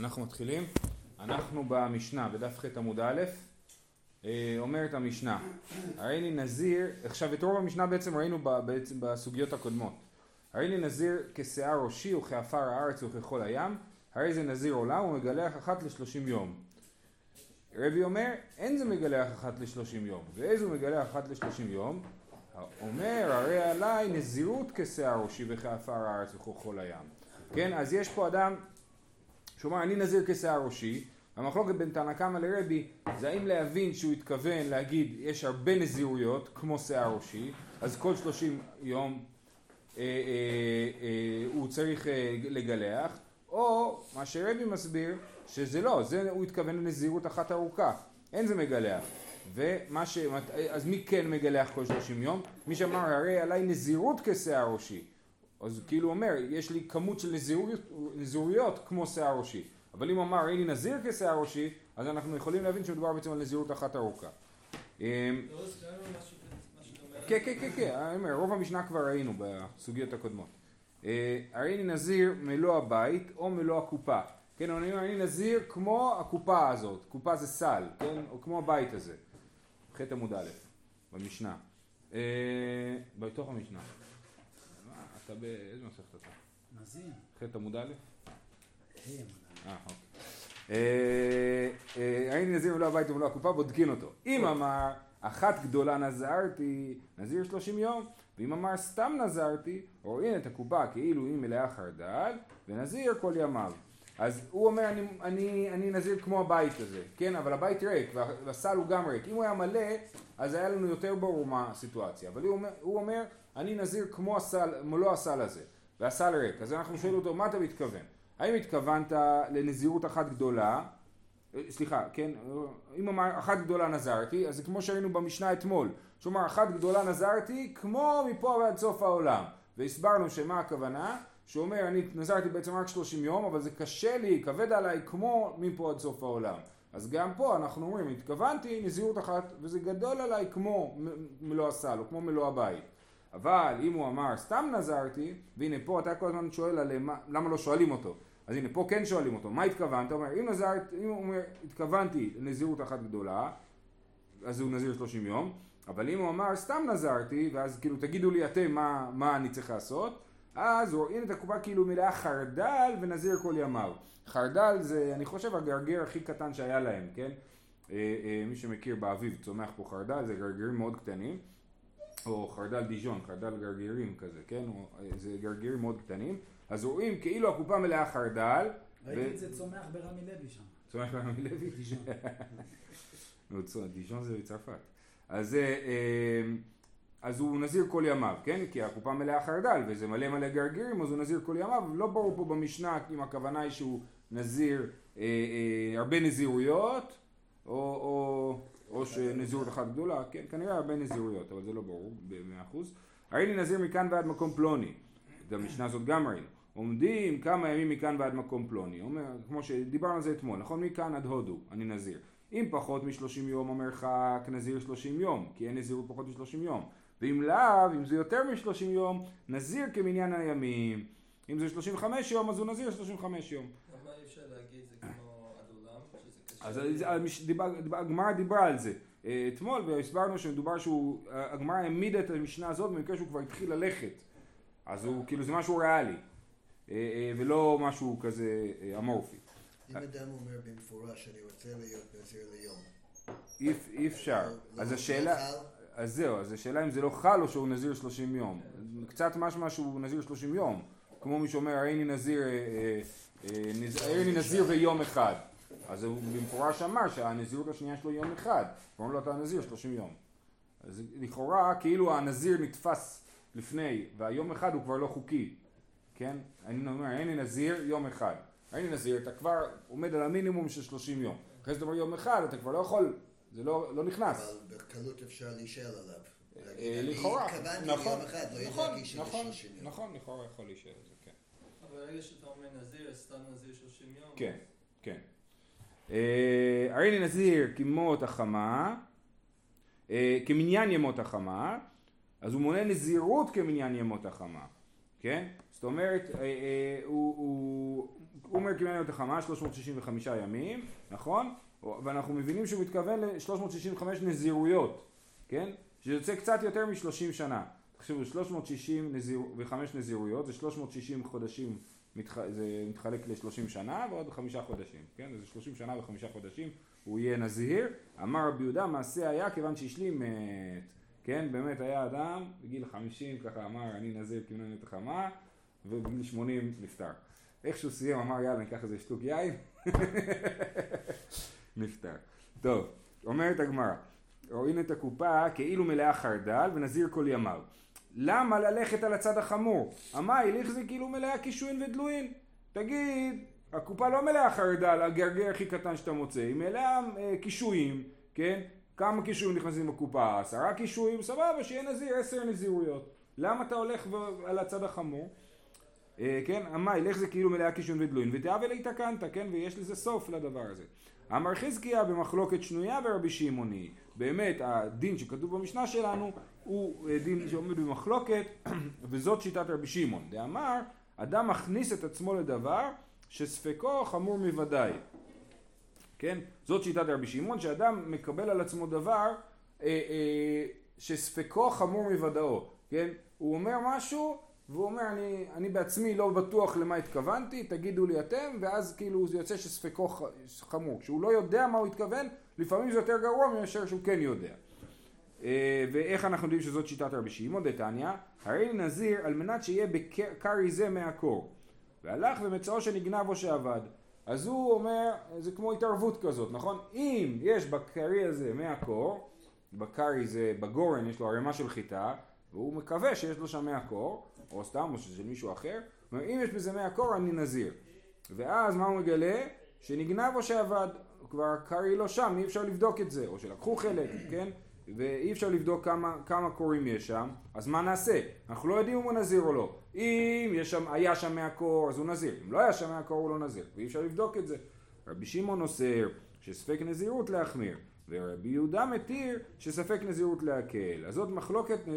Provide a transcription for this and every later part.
אנחנו מתחילים. אנחנו במשנה, בדף ח' עמוד א', אה, אומרת המשנה, הרי לי נזיר, עכשיו את רוב המשנה בעצם ראינו בעצם בסוגיות הקודמות. הרי לי נזיר כשיער ראשי וכעפר הארץ וככל הים, הרי זה נזיר עולם ומגלח אחת לשלושים יום. רבי אומר, אין זה מגלח אחת לשלושים יום. ואיזה מגלח אחת לשלושים יום? אומר, הרי עליי נזירות כשיער ראשי וכעפר הארץ וככל הים. כן, אז יש פה אדם שאומר אני נזיר כשיער ראשי, המחלוקת בין תנא קמא לרבי זה האם להבין שהוא התכוון להגיד יש הרבה נזירויות כמו שיער ראשי, אז כל שלושים יום אה, אה, אה, הוא צריך אה, לגלח, או מה שרבי מסביר שזה לא, זה הוא התכוון לנזירות אחת ארוכה, אין זה מגלח. ומה ש... אז מי כן מגלח כל שלושים יום? מי שאמר הרי עליי נזירות כשיער ראשי אז כאילו אומר, יש לי כמות של נזירויות, נזירויות כמו שיער ראשי. אבל אם הוא אמר, אין לי נזיר כשיער ראשי, אז אנחנו יכולים להבין שמדובר בעצם על נזירות אחת ארוכה. אמ, כן, כן, כן, כן, אני אומר, רוב המשנה כבר ראינו בסוגיות הקודמות. אה, הרי אני נזיר מלוא הבית או מלוא הקופה. כן, אני אומר, אני נזיר כמו הקופה הזאת, קופה זה סל, כן, או כמו הבית הזה. חטא עמוד א', במשנה. אה, בתוך המשנה. אתה באיזה מסכת אתה? נזיר. חטא עמוד א'? אה, אוקיי. אה, אה, היינו נזיר ולא הביתה ולא הקופה, בודקין אותו. אם אמר אחת גדולה נזרתי, נזיר שלושים יום, ואם אמר סתם נזרתי, רואים את הקופה כאילו היא מלאה חרדל, ונזיר כל ימיו. אז הוא אומר אני, אני, אני נזיר כמו הבית הזה, כן? אבל הבית ריק והסל הוא גם ריק. אם הוא היה מלא, אז היה לנו יותר ברור מה הסיטואציה. אבל הוא אומר, הוא אומר אני נזיר כמו הסל, מלוא הסל הזה, והסל ריק. אז אנחנו שואלים אותו, מה אתה מתכוון? האם התכוונת לנזירות אחת גדולה, סליחה, כן, אם אמר אחת גדולה נזרתי, אז זה כמו שראינו במשנה אתמול, שאומר אחת גדולה נזרתי כמו מפה ועד סוף העולם, והסברנו שמה הכוונה, שאומר אני נזרתי בעצם רק 30 יום, אבל זה קשה לי, כבד עליי כמו מפה עד סוף העולם. אז גם פה אנחנו אומרים, התכוונתי נזירות אחת, וזה גדול עליי כמו מלוא הסל, או כמו מלוא הבית. אבל אם הוא אמר סתם נזרתי, והנה פה אתה כל הזמן שואל עליהם, למה לא שואלים אותו? אז הנה פה כן שואלים אותו, מה התכוונת? הוא אומר, אם נזרת, אם הוא אומר, התכוונתי לנזירות אחת גדולה, אז הוא נזיר 30 יום, אבל אם הוא אמר סתם נזרתי, ואז כאילו תגידו לי אתם מה, מה אני צריך לעשות, אז רואים את הקופה כאילו מלאה חרדל ונזיר כל ימיו. חרדל זה, אני חושב, הגרגר הכי קטן שהיה להם, כן? אה, אה, מי שמכיר באביב צומח פה חרדל, זה גרגרים מאוד קטנים. או חרדל דיז'ון, חרדל גרגירים כזה, כן? או, זה גרגירים מאוד קטנים. אז רואים כאילו הקופה מלאה חרדל. ראיתי את זה צומח ברמי לוי שם. צומח ברמי לוי? דיז'ון זה בצרפת. אז, אה, אז הוא נזיר כל ימיו, כן? כי הקופה מלאה חרדל וזה מלא מלא גרגירים, אז הוא נזיר כל ימיו. לא ברור פה במשנה אם הכוונה היא שהוא נזיר אה, אה, הרבה נזירויות, או, או, או שנזירות אחת גדולה, כן, כנראה הרבה נזירויות, אבל זה לא ברור במאה אחוז. הרי נזיר מכאן ועד מקום פלוני, את המשנה הזאת גם ראינו. עומדים כמה ימים מכאן ועד מקום פלוני, אומר, כמו שדיברנו על זה אתמול, נכון? מכאן עד הודו, אני נזיר. אם פחות משלושים יום המרחק, נזיר שלושים יום, כי אין נזירות פחות משלושים יום. ואם לאו, אם זה יותר משלושים יום, נזיר כמניין הימים. אם זה שלושים וחמש יום, אז הוא נזיר שלושים וחמש יום. למה אי אפשר להגיד זה כמו עד עולם, אז הגמרא דיברה על זה אה, אתמול, והסברנו שמדובר שהוא, הגמרא העמידה את המשנה הזאת במקרה שהוא כבר התחיל ללכת. אז הוא, כאילו זה משהו ריאלי. אה, אה, ולא משהו כזה אמורפי. אם אדם אומר במפורש שאני רוצה להיות נזיר ליום. אי אפשר. לא- אז לא השאלה, חל? אז זהו, אז השאלה אם זה לא חל או שהוא נזיר 30 יום. קצת משמע שהוא נזיר 30 יום. כמו מי שאומר, הרי אני נזיר, הרי אני נזיר ביום אחד. אז הוא במפורש אמר שהנזירות השנייה שלו יום אחד. קוראים לו אתה נזיר 30 יום. אז לכאורה כאילו הנזיר נתפס לפני, והיום אחד הוא כבר לא חוקי. כן? אני אומר, אין לי נזיר יום אחד. אין לי נזיר, אתה כבר עומד על המינימום של 30 יום. אחרי זה אתה אומר יום אחד, אתה כבר לא יכול, זה לא, לא נכנס. אבל בקלות אפשר להישאל עליו. אה, לכאורה, נכון, לא נכון, נכון, 30 יום. נכון, לכאורה יכול להישאר את זה, כן. אבל ברגע שאתה אומר נזיר, סתם נזיר 30 יום. כן, כן. אה, הרי נזיר כמות החמה, אה, כמניין ימות החמה, אז הוא מונה נזירות כמניין ימות החמה, כן? זאת אומרת, אה, הוא, אומר קיבל את החמה 365 ימים, נכון? ואנחנו מבינים שהוא מתכוון ל-365 נזירויות, כן? שזה יוצא קצת יותר מ-30 שנה. תחשבו, 365 נזירויות, זה 360 חודשים, מתח... זה מתחלק ל-30 שנה ועוד חמישה חודשים, כן? זה 30 שנה וחמישה חודשים, הוא יהיה נזיר. אמר רבי יהודה, מעשה היה כיוון שהשלים את... כן, באמת היה אדם, בגיל 50 ככה אמר, אני נזיר כמנהל את החמה, ובגיל 80 נפטר. איך שהוא סיים אמר, יאללה, ניקח איזה שטוק יין, נפטר. טוב, אומרת הגמרא, רואים את הקופה כאילו מלאה חרדל ונזיר כל ימיו. למה ללכת על הצד החמור? המאי לכזה כאילו מלאה קישואין ודלויים. תגיד, הקופה לא מלאה חרדל, הגרגר הכי קטן שאתה מוצא, היא מלאה אה, קישואים, כן? כמה קישואים נכנסים בקופה? עשרה קישואים, סבבה, שיהיה נזיר, עשר נזירויות. למה אתה הולך על הצד החמור? אה, כן, המאי, לך זה כאילו מלאה קישון ודלוין, ותאווה להתקנת, כן, ויש לזה סוף לדבר הזה. אמר חזקיה במחלוקת שנויה ורבי שמעוני. באמת, הדין שכתוב במשנה שלנו הוא אה, דין שעומד במחלוקת, וזאת שיטת רבי שמעון. דאמר, אדם מכניס את עצמו לדבר שספקו חמור מוודאי. כן? זאת שיטת רבי שמעון, שאדם מקבל על עצמו דבר אה, אה, שספקו חמור מוודאו. כן? הוא אומר משהו והוא אומר אני, אני בעצמי לא בטוח למה התכוונתי, תגידו לי אתם, ואז כאילו זה יוצא שספקו חמור. כשהוא לא יודע מה הוא התכוון, לפעמים זה יותר גרוע מאשר שהוא כן יודע. אה, ואיך אנחנו יודעים שזאת שיטת רבי שמעון דתניא? הרי נזיר על מנת שיהיה בקרי זה מהקור. והלך ומצאו שנגנב או שאבד. אז הוא אומר, זה כמו התערבות כזאת, נכון? אם יש בקרי הזה מהקור, בקרי זה, בגורן יש לו ערימה של חיטה, והוא מקווה שיש לו שם מהקור, או סתם, או של מישהו אחר, אומר, אם יש בזה מאה קור אני נזיר. ואז מה הוא מגלה? שנגנב או שעבד, כבר קרעי לא שם, אי אפשר לבדוק את זה, או שלקחו חלק, כן? ואי אפשר לבדוק כמה, כמה קורים יש שם, אז מה נעשה? אנחנו לא יודעים אם הוא נזיר או לא. אם יש שם, היה שם מהקור אז הוא נזיר, אם לא היה שם מהקור הוא לא נזיר, ואי אפשר לבדוק את זה. רבי שמעון אוסר שספק נזירות להחמיר, ורבי יהודה מתיר שספק נזירות להקל. אז זאת מחלוקת אה,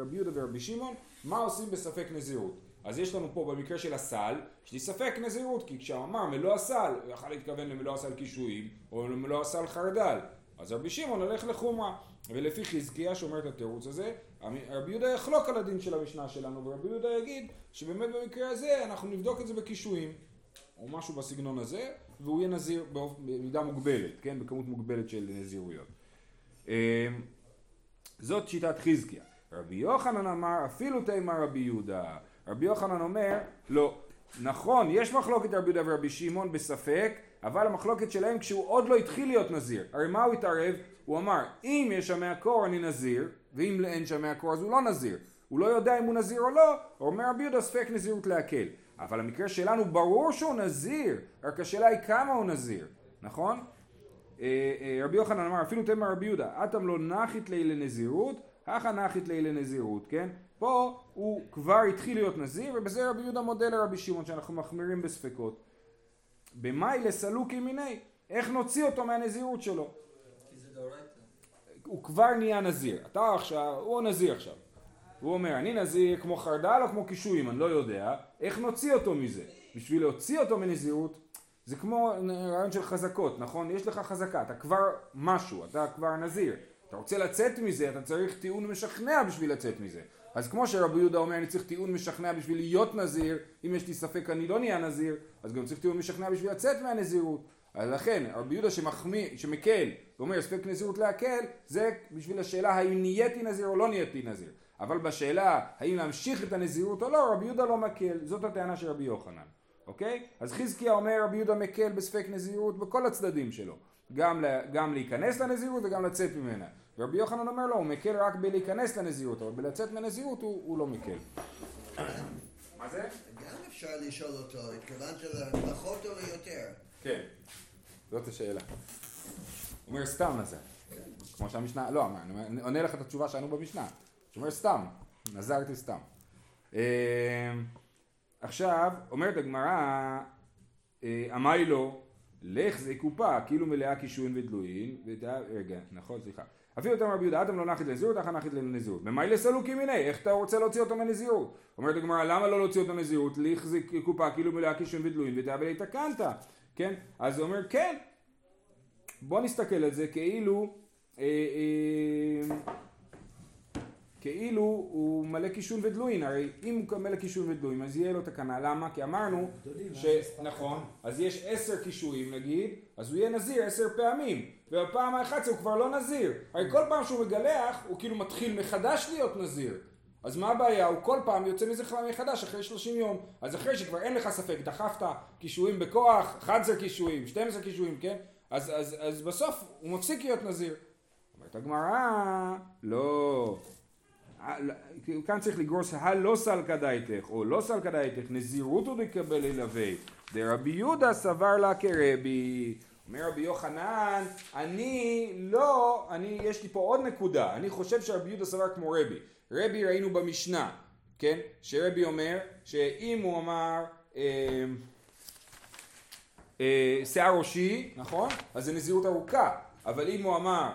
רבי יהודה ורבי שמעון, מה עושים בספק נזירות? אז יש לנו פה במקרה של הסל, יש לי ספק נזירות, כי כשאמר מלוא הסל, הוא יכול להתכוון למלוא הסל קישואים, או למלוא הסל חרדל. אז רבי שמעון הולך לחומרה, ולפי חזקיה שאומר את התירוץ הזה, רבי יהודה יחלוק על הדין של המשנה שלנו, ורבי יהודה יגיד שבאמת במקרה הזה אנחנו נבדוק את זה בקישואים, או משהו בסגנון הזה, והוא יהיה נזיר במידה מוגבלת, כן? בכמות מוגבלת של נזירויות. אמ, זאת שיטת חזקיה. רבי יוחנן אמר אפילו תימא רבי יהודה. רבי יוחנן אומר לא. נכון, יש מחלוקת רבי יהודה ורבי שמעון בספק, אבל המחלוקת שלהם כשהוא עוד לא התחיל להיות נזיר. הרי מה הוא התערב? הוא אמר אם יש שם מהקור אני נזיר, ואם אין שם מהקור אז הוא לא נזיר. הוא לא יודע אם הוא נזיר או לא, אומר רבי יהודה ספק נזירות להקל. אבל המקרה שלנו ברור שהוא נזיר, רק השאלה היא כמה הוא נזיר, נכון? אה, אה, רבי יוחנן אמר אפילו תמר רבי יהודה, אטם לא נחית לי לנזירות, הכא נחית לי לנזירות, כן? פה הוא כבר התחיל להיות נזיר ובזה רבי יהודה מודה לרבי שמעון שאנחנו מחמירים בספקות. במאי לסלוקי מיני, איך נוציא אותו מהנזירות שלו? הוא כבר נהיה נזיר, אתה עכשיו, הוא נזיר עכשיו. הוא אומר, אני נזיר כמו חרדל או כמו קישואים, אני לא יודע, איך נוציא אותו מזה? בשביל להוציא אותו מנזירות, זה כמו רעיון של חזקות, נכון? יש לך חזקה, אתה כבר משהו, אתה כבר נזיר. אתה רוצה לצאת מזה, אתה צריך טיעון משכנע בשביל לצאת מזה. אז כמו שרבי יהודה אומר, אני צריך טיעון משכנע בשביל להיות נזיר, אם יש לי ספק אני לא נהיה נזיר, אז גם צריך טיעון משכנע בשביל לצאת מהנזירות. אז לכן, רבי יהודה שמחמיא, שמקל, ואומר ספק נזירות להקל, זה בשביל השאלה האם נהייתי נזיר או לא נהייתי נזיר. אבל בשאלה האם להמשיך את הנזירות או לא, רבי יהודה לא מקל, זאת הטענה של רבי יוחנן, אוקיי? אז חזקיה אומר רבי יהודה מקל בספק נזירות בכל הצדדים שלו, גם, גם להיכנס לנזירות וגם לצאת ממנה. ורבי יוחנן אומר לו, הוא מקל רק בלהיכנס לנזירות, אבל בלצאת מהנזירות הוא, הוא לא מקל. מה זה? גם אפשר לשאול אותו, התכוונת לפחות או ליותר? כן, זאת השאלה. הוא אומר סתם נזר. כמו שהמשנה, לא, אני עונה לך את התשובה שענו במשנה. אומר סתם, נזרתי סתם. אמ, עכשיו, אומרת הגמרא, אה, אמי לו, לך זה קופה, כאילו מלאה קישואין ודלויים, ודה... רגע, נכון, סליחה. אפילו יותר רבי יהודה, אדם לא נחית לנזירות, אחא נחית לנזירות. במאי סלוקי מיני, איך אתה רוצה להוציא אותו מנזירות? אומרת הגמרא, למה לא להוציא אותו מנזירות? לך זה קופה, כאילו מלאה קישואין ודלויים, ודאבל התקנת, כן? אז הוא אומר, כן. בוא נסתכל על זה כאילו, אה, אה, כאילו הוא מלא קישון ודלוין, הרי אם הוא מלא קישון ודלוין אז יהיה לו תקנה, למה? כי אמרנו, ש... נכון, אז יש עשר קישואים נגיד, אז הוא יהיה נזיר עשר פעמים, ובפעם ה-11 הוא כבר לא נזיר, הרי כל פעם שהוא מגלח הוא כאילו מתחיל מחדש להיות נזיר, אז מה הבעיה? הוא כל פעם יוצא מזה מחדש אחרי 30 יום, אז אחרי שכבר אין לך ספק, דחפת קישואים בכוח, 11 קישואים, 12 קישואים, כן? אז, אז, אז בסוף הוא מפסיק להיות נזיר. אומרת הגמרא, לא. כאן צריך לגרוס הלא סלקא דייתך, או לא סלקא דייתך, נזירות הוא דקבל ילווה. דרבי יהודה סבר לה כרבי. אומר רבי יוחנן, אני לא, אני, יש לי פה עוד נקודה, אני חושב שרבי יהודה סבר כמו רבי. רבי ראינו במשנה, כן? שרבי אומר שאם הוא אמר אה, אה, שיער ראשי, נכון? אז זה נזירות ארוכה, אבל אם הוא אמר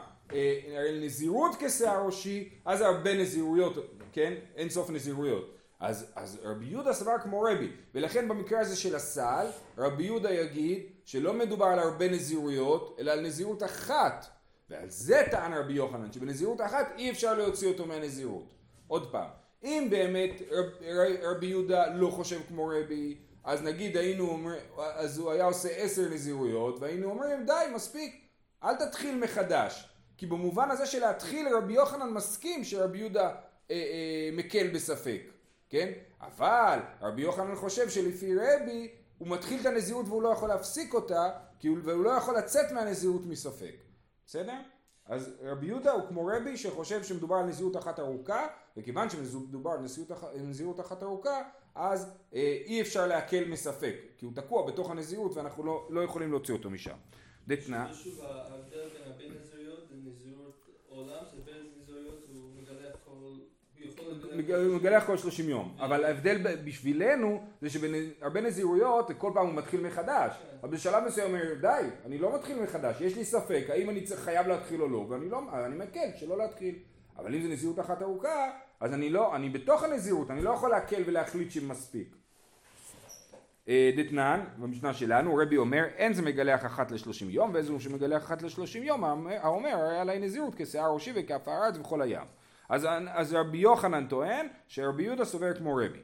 נזירות כשיער ראשי, אז הרבה נזירויות, כן? אין סוף נזירויות. אז, אז רבי יהודה סבר כמו רבי, ולכן במקרה הזה של הסל, רבי יהודה יגיד שלא מדובר על הרבה נזירויות, אלא על נזירות אחת. ועל זה טען רבי יוחנן, שבנזירות אחת אי אפשר להוציא אותו מהנזירות. עוד פעם, אם באמת רב, רבי יהודה לא חושב כמו רבי, אז נגיד היינו אומרים, אז הוא היה עושה עשר נזירויות, והיינו אומרים די מספיק, אל תתחיל מחדש. כי במובן הזה של להתחיל רבי יוחנן מסכים שרבי יהודה אה, אה, מקל בספק, כן? אבל רבי יוחנן חושב שלפי רבי הוא מתחיל את הנזירות והוא לא יכול להפסיק אותה הוא, והוא לא יכול לצאת מהנזירות מספק, בסדר? אז רבי יהודה הוא כמו רבי שחושב שמדובר על נזירות אחת ארוכה וכיוון שמדובר על נזירות אחת ארוכה אז אה, אי אפשר להקל מספק כי הוא תקוע בתוך הנזירות ואנחנו לא, לא יכולים להוציא אותו משם. דתנא שוב, ההבדל בין הרבה נזירויות לנזירות עולם, זה בין נזירויות הוא מגלח כל... הוא מגלח כל 30 יום, אבל ההבדל בשבילנו זה שבהרבה נזירויות כל פעם הוא מתחיל מחדש, אבל בשלב מסוים הוא אומר די, אני לא מתחיל מחדש, יש לי ספק האם אני חייב להתחיל או לא, ואני לא, אני מקל שלא להתחיל, אבל אם זה נזירות אחת ארוכה, אז אני לא, אני בתוך הנזירות, אני לא יכול להקל ולהחליט שמספיק. דתנן, במשנה שלנו, רבי אומר, אין זה מגלח אחת לשלושים יום, ואיזה הוא שמגלח אחת לשלושים יום, האומר, הרי עלי נזירות כשער ראשי וכף הארץ וכל הים. אז, אז רבי יוחנן טוען שרבי יהודה סובר כמו רבי.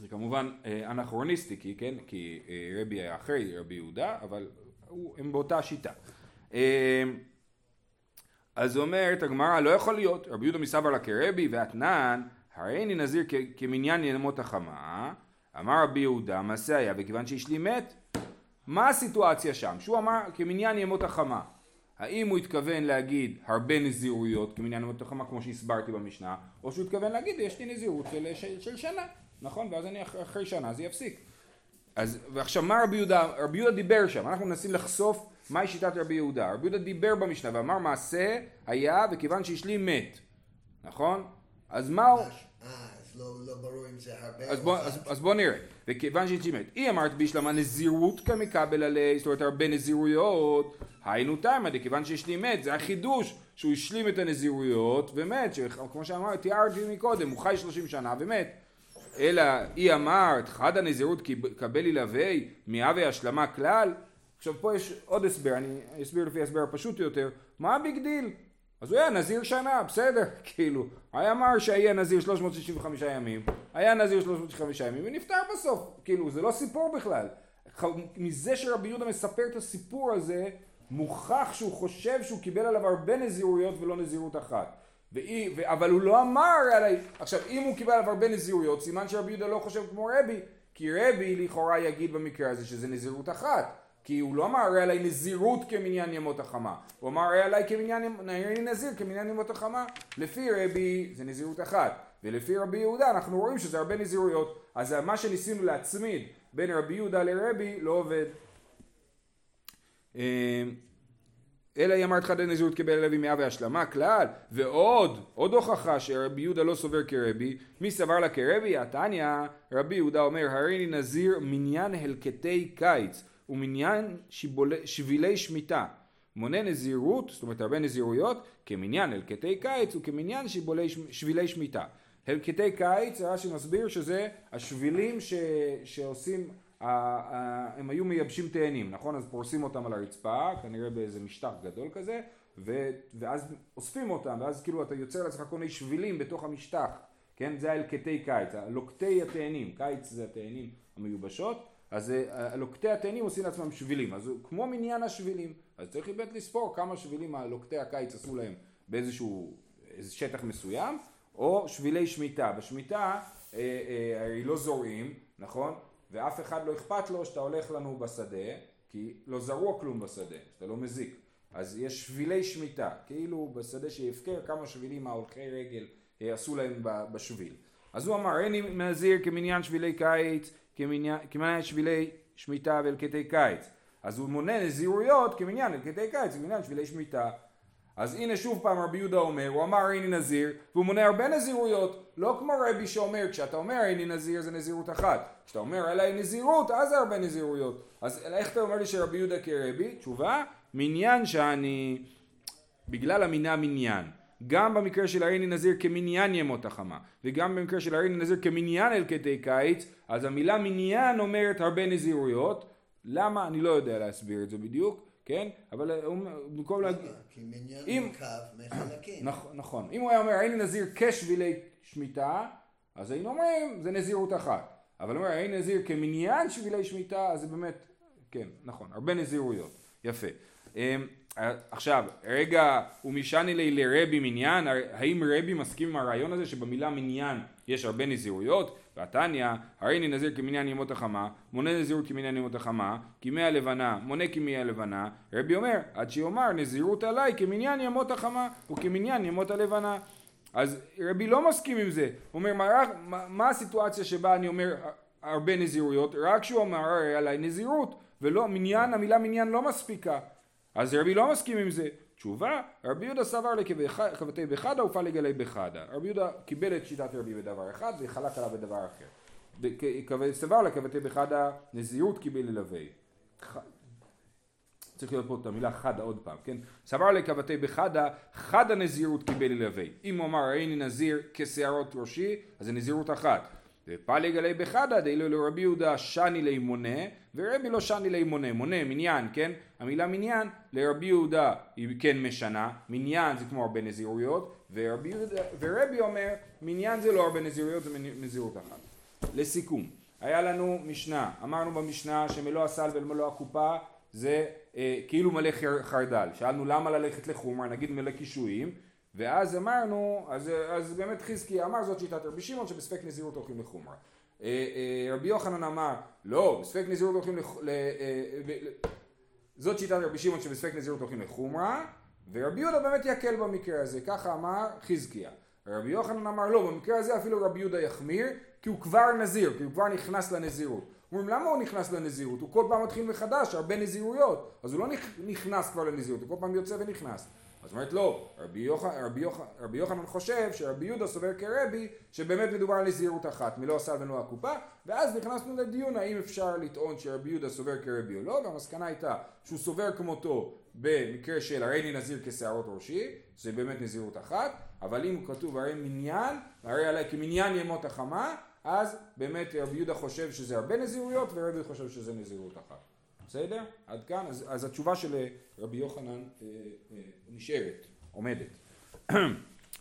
זה כמובן אה, אנכרוניסטי, כי, כן, כי אה, רבי היה אחרי רבי יהודה, אבל הם באותה שיטה. אה, אז אומרת הגמרא, לא יכול להיות, רבי יהודה מסבר לה כרבי ואתנן, הרי אני נזיר כמניין ימות החמה אמר רבי יהודה, מעשה היה וכיוון שאשלי מת. מה הסיטואציה שם? שהוא אמר כמניין ימות החמה. האם הוא התכוון להגיד הרבה נזירויות כמניין ימות החמה כמו שהסברתי במשנה, או שהוא התכוון להגיד יש לי נזירות של, של, של שנה, נכון? ואז אני אחרי שנה זה יפסיק. אז ועכשיו מה רבי יהודה, רבי יהודה דיבר שם, אנחנו מנסים לחשוף מהי שיטת רבי יהודה. רבי יהודה דיבר במשנה ואמר מעשה היה וכיוון שאשלי מת, נכון? אז מה הוא... לא, לא ברור אם זה הרבה אז בוא, אז, אז בוא נראה, וכיוון שהיא מת, היא אמרת בישלמה נזירות כמקבל עלי, זאת אומרת הרבה נזירויות, היינו תמה, כיוון שיש לי מת, זה החידוש שהוא השלים את הנזירויות ומת, כמו שאמרתי, תיארתי מקודם, הוא חי שלושים שנה ומת. אלא אי אמרת, חדא נזירות קביל עליה, מי הוי השלמה כלל. עכשיו פה יש עוד הסבר, אני אסביר לפי הסבר הפשוט יותר, מה ה big deal? אז הוא היה נזיר שנה, בסדר, כאילו. היה אמר שהיה נזיר 365 ימים, היה נזיר 365 ימים ונפטר בסוף. כאילו, זה לא סיפור בכלל. מזה שרבי יהודה מספר את הסיפור הזה, מוכח שהוא חושב שהוא קיבל עליו הרבה נזירויות ולא נזירות אחת. ואי, ו, אבל הוא לא אמר עליי, עכשיו אם הוא קיבל עליו הרבה נזירויות, סימן שרבי יהודה לא חושב כמו רבי, כי רבי לכאורה יגיד במקרה הזה שזה נזירות אחת. כי הוא לא אמר הרי עליי נזירות כמניין ימות החמה, הוא אמר הרי עליי כמניין, הרי נזיר כמניין ימות החמה, לפי רבי זה נזירות אחת, ולפי רבי יהודה אנחנו רואים שזה הרבה נזירויות, אז מה שניסינו להצמיד בין רבי יהודה לרבי לא עובד. אה, אלא היא אמרת חד הנזירות קיבל לוי מאה והשלמה כלל ועוד עוד הוכחה שרבי יהודה לא סובר כרבי מי סבר לה כרבי התניא רבי יהודה אומר הריני נזיר מניין הלקטי קיץ ומניין שיבולי- שבילי שמיטה. מונה נזירות, זאת אומרת הרבה נזירויות, כמניין הלקטי קיץ וכמניין שיבולי, שבילי שמיטה. הלקטי קיץ, רש"י מסביר שזה השבילים ש, שעושים, הם היו מייבשים תאנים, נכון? אז פורסים אותם על הרצפה, כנראה באיזה משטח גדול כזה, ו, ואז אוספים אותם, ואז כאילו אתה יוצר לעצמך כל מיני שבילים בתוך המשטח, כן? זה הלקטי קיץ, לוקטי התאנים, קיץ זה התאנים המיובשות, אז אה, לוקטי התאנים עושים לעצמם שבילים, אז כמו מניין השבילים, אז צריך באמת לספור כמה שבילים הלוקטי הקיץ עשו להם באיזשהו שטח מסוים, או שבילי שמיטה, בשמיטה אה, אה, הרי לא זורעים, נכון? ואף אחד לא אכפת לו שאתה הולך לנו בשדה, כי לא זרוע כלום בשדה, שאתה לא מזיק. אז יש שבילי שמיטה, כאילו בשדה שהפקר כמה שבילים ההולכי רגל אה, עשו להם בשביל. אז הוא אמר, אין נזיר כמניין שבילי קיץ, כמניין, כמניין שבילי שמיטה והלקטי קיץ. אז הוא מונה נזירויות כמניין הלקטי קיץ, כמניין שבילי שמיטה. אז הנה שוב פעם רבי יהודה אומר, הוא אמר איני נזיר, והוא מונה הרבה נזירויות, לא כמו רבי שאומר, כשאתה אומר איני נזיר זה נזירות אחת, כשאתה אומר עליי נזירות, אז זה הרבה נזירויות. אז איך אתה אומר לי שרבי יהודה כרבי? תשובה, מניין שאני, בגלל המינה מניין. גם במקרה של הריני נזיר כמניין ימות החמה, וגם במקרה של הריני נזיר כמניין אל קטעי קיץ, אז המילה מניין אומרת הרבה נזירויות. למה? אני לא יודע להסביר את זה בדיוק, כן? אבל הוא- במקום להגיד... כי מניין מורכב מחלקים. נכון. אם הוא היה אומר הייני נזיר כשבילי שמיטה, אז היינו אומרים זה נזירות אחת. אבל הוא אומר הייני נזיר כמניין שבילי שמיטה, אז זה באמת, כן, נכון, הרבה נזירויות. יפה. אמ, עכשיו, רגע, ומשעני לי לרבי מניין, האם רבי מסכים עם הרעיון הזה שבמילה מניין יש הרבה נזירויות? והתניא, הריני נזיר כמניין ימות החמה, מונה נזירות כמניין ימות החמה, כימי הלבנה, מונה כימי הלבנה, רבי אומר, עד שיאמר נזירות עליי כמניין ימות החמה וכמניין ימות הלבנה. אז רבי לא מסכים עם זה, הוא אומר, מה, מה, מה הסיטואציה שבה אני אומר הרבה נזירויות? רק שהוא אמר הרי עליי נזירות, ולא, מניין, המילה מניין לא מספיקה. אז רבי לא מסכים עם זה. תשובה, רבי יהודה סבר לכבתי בחדה ופעל לגלי בחדה. רבי יהודה קיבל את שיטת רבי בדבר אחד וחלק עליו בדבר אחר. סבר לכבתי בחדה נזירות קיבל ללווה. ח- צריך להיות פה את המילה חדה עוד פעם, כן? סבר לכבתי בחדה, חדה נזירות קיבל ללווה. אם הוא אמר איני נזיר כשערות ראשי, אז זה נזירות אחת. ופלג עלי בחדה, דאילו לרבי יהודה שני לי מונה, ורבי לא שני לי מונה. מונה, מניין, כן? המילה מניין לרבי יהודה היא כן משנה, מניין זה כמו הרבה נזירויות, ורבי, יהודה, ורבי אומר מניין זה לא הרבה נזירויות, זה נזירות אחת. לסיכום, היה לנו משנה, אמרנו במשנה שמלוא הסל ומלוא הקופה זה אה, כאילו מלא חר- חרדל, שאלנו למה ללכת לחומרה, נגיד מלא קישואים, ואז אמרנו, אז, אז באמת חזקי אמר זאת שיטת רבי שמעון שבספק נזירות הולכים לחומרה. אה, אה, רבי יוחנן אמר, לא, בספק נזירות הולכים לח... ל, אה, זאת שיטת רבי שמעון שבספק נזירות הולכים לחומרה, ורבי יהודה באמת יקל במקרה הזה, ככה אמר חזקיה. רבי יוחנן אמר לא, במקרה הזה אפילו רבי יהודה יחמיר, כי הוא כבר נזיר, כי הוא כבר נכנס לנזירות. אומרים למה הוא נכנס לנזירות? הוא כל פעם מתחיל מחדש, הרבה נזירויות, אז הוא לא נכ- נכנס כבר לנזירות, הוא כל פעם יוצא ונכנס. אז אומרת לא, רבי, יוח, רבי, יוח, רבי יוחנן חושב שרבי יהודה סובר כרבי שבאמת מדובר על נזירות אחת, מלא הסל ולא הקופה, ואז נכנסנו לדיון האם אפשר לטעון שרבי יהודה סובר כרבי או לא, והמסקנה הייתה שהוא סובר כמותו במקרה של הריני נזיר כשערות ראשי, זה באמת נזירות אחת, אבל אם כתוב הרי מניין, הרי עלי כמניין ימות החמה, אז באמת רבי יהודה חושב שזה הרבה נזירויות ורבי חושב שזה נזירות אחת. בסדר? עד כאן? אז, אז התשובה של אה, רבי יוחנן אה, אה, נשארת, עומדת.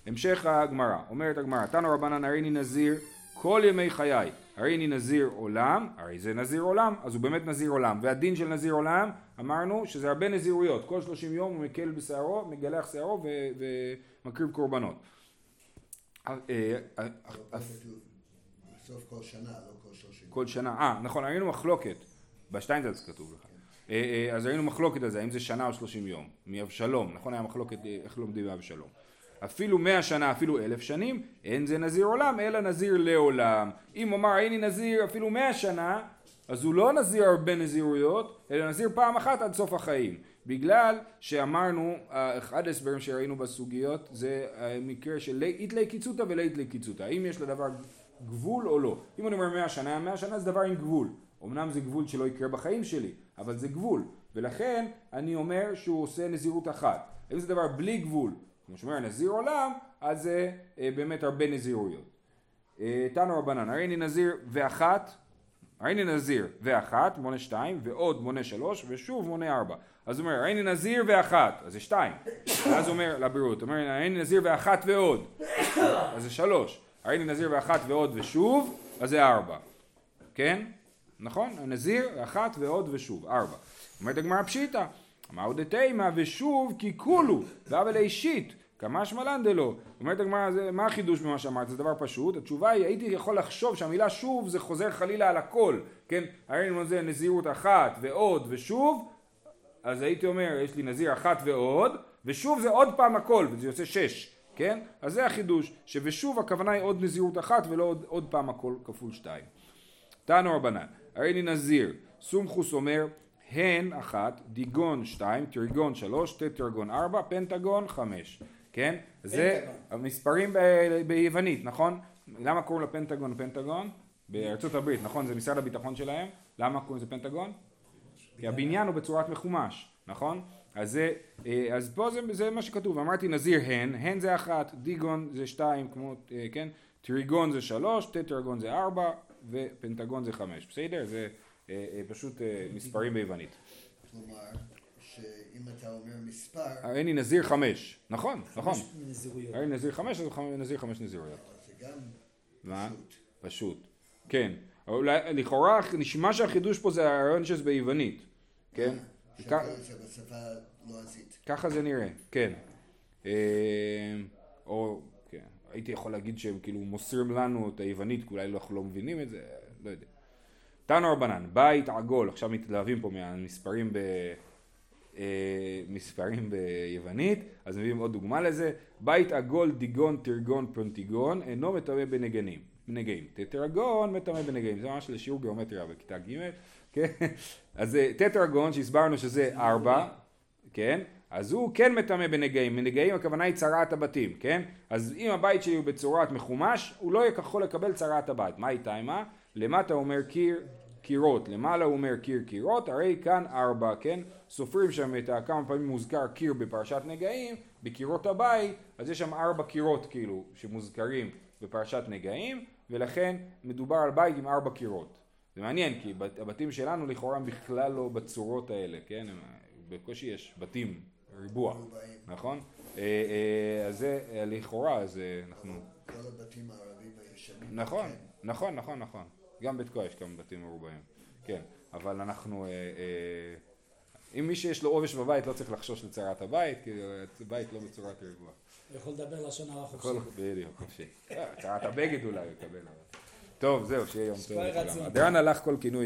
המשך הגמרא, אומרת הגמרא, תנו רבנן הריני נזיר כל ימי חיי, הריני נזיר עולם, הרי זה נזיר עולם, אז הוא באמת נזיר עולם, והדין של נזיר עולם, אמרנו שזה הרבה נזירויות, כל שלושים יום הוא מקל בשערו, מגלח שערו ומקריב קורבנות. אה, אה, בסוף כל שנה, לא כל שלושים. כל שנה, אה נכון, ראינו מחלוקת, בשטיינזלץ כתוב לך, אה, אה, אז ראינו מחלוקת על זה, האם זה שנה או שלושים יום, מאבשלום, נכון היה מחלוקת אה, איך לומדים מאבשלום. אפילו מאה שנה, אפילו אלף שנים, אין זה נזיר עולם, אלא נזיר לעולם. אם אמר הייני נזיר אפילו מאה שנה, אז הוא לא נזיר הרבה נזירויות, אלא נזיר פעם אחת עד סוף החיים. בגלל שאמרנו, אחד ההסברים שראינו בסוגיות זה המקרה של איתלי קיצותא ולאיתלי קיצותא. האם יש לדבר גבול או לא. אם אני אומר מאה שנה, מאה שנה זה דבר עם גבול. אמנם זה גבול שלא יקרה בחיים שלי, אבל זה גבול, ולכן אני אומר שהוא עושה נזירות אחת. אם זה דבר בלי גבול, כמו שאומר נזיר עולם, אז זה אה, באמת הרבה נזירויות. אה, תנו רבנן, הרי אני נזיר ואחת, הרי אני נזיר ואחת, מונה שתיים, ועוד מונה שלוש, ושוב מונה ארבע. אז הוא אומר, הרי אני נזיר ואחת, אז זה שתיים. ואז הוא אומר לבריאות, הוא אומר, הרי אני נזיר ואחת ועוד, אז זה שלוש. הרי אני נזיר ואחת ועוד ושוב, אז זה ארבע. כן? נכון? הנזיר, אחת ועוד ושוב, ארבע. אומרת הגמרא פשיטא, מהו דתימה ושוב כי כולו, ואבל אישית, כמה שמלן דלא. אומרת הגמרא, מה החידוש במה שאמרת? זה דבר פשוט. התשובה היא, הייתי יכול לחשוב שהמילה שוב זה חוזר חלילה על הכל, כן? הרי אני זה נזירות אחת ועוד ושוב, אז הייתי אומר, יש לי נזיר אחת ועוד, ושוב זה עוד פעם הכל, וזה יוצא שש, כן? אז זה החידוש, שבשוב הכוונה היא עוד נזירות אחת ולא עוד, עוד פעם הכל כפול שתיים. תנו רבנן, הרי אני נזיר, סומכוס אומר, הן אחת, דיגון שתיים, טריגון שלוש, טטרגון ארבע, פנטגון חמש, כן? זה פנטגון. המספרים ב- ביוונית, נכון? למה קוראים לפנטגון פנטגון? בארצות הברית, נכון? זה משרד הביטחון שלהם, למה קוראים לזה פנטגון? כי הבניין הוא בצורת מחומש, נכון? אז, זה, אה, אז פה זה, זה מה שכתוב, אמרתי נזיר הן, הן זה אחת, דיגון זה שתיים, כמו, אה, כן? טריגון זה שלוש, טטרגון זה ארבע, ופנטגון זה חמש, בסדר? זה אה, אה, פשוט אה, מספרים ביוונית. כלומר, שאם אתה אומר מספר, הרי אני נזיר חמש, נכון, נכון. חמש נזירויות. הרי נזיר חמש, אז נזיר חמש נזירויות. זה גם מה? פשוט. פשוט. כן. אולי, לכאורה נשמע שהחידוש פה זה הרעיון שזה ביוונית, כן? לועזית. ככה זה נראה, כן. אה, או, הייתי יכול להגיד שהם כאילו מוסרים לנו את היוונית, כי אולי אנחנו לא מבינים את זה, לא יודע. תנו רבנן, בית עגול, עכשיו מתלהבים פה מהמספרים ב... אה, מספרים ביוונית, אז מביאים עוד דוגמה לזה, בית עגול דיגון טרגון פרונטיגון אינו מטמא בנגנים, בנגעים, טטרגון מטמא בנגעים, זה ממש לשיעור גיאומטריה בכיתה ג', כן, אז אה, טטרגון שהסברנו שזה ארבע, כן, אז הוא כן מטמא בנגעים, בנגעים הכוונה היא צרעת הבתים, כן, אז אם הבית שלי הוא בצורת מחומש, הוא לא יכול לקבל צרעת הבית, מה איתה עימה? למטה הוא אומר קיר קירות, למעלה הוא אומר קיר קירות, הרי כאן ארבע, כן? סופרים שם את כמה פעמים מוזכר קיר בפרשת נגעים, בקירות הבית, אז יש שם ארבע קירות כאילו שמוזכרים בפרשת נגעים, ולכן מדובר על בית עם ארבע קירות. זה מעניין, כי בת- הבתים שלנו לכאורה בכלל לא בצורות האלה, כן? בקושי יש בתים, ריבוע. נכון? אה, אה, אז זה אה, לכאורה, אז אנחנו... כל הבתים הערבים הישנים. נכון, כן. נכון, נכון, נכון. גם בתקוע יש כמה בתים מרובעים. כן, אבל אנחנו... אם מי שיש לו עובש בבית לא צריך לחשוש לצרת הבית, כי הבית לא בצורת ריבוע. הוא יכול לדבר לשון הרע חופשי. בדיוק, חופשי. צרת הבגד אולי הוא יקבל. טוב, זהו, שיהיה יום טוב לכולם. הדרן הלך כל כינוי.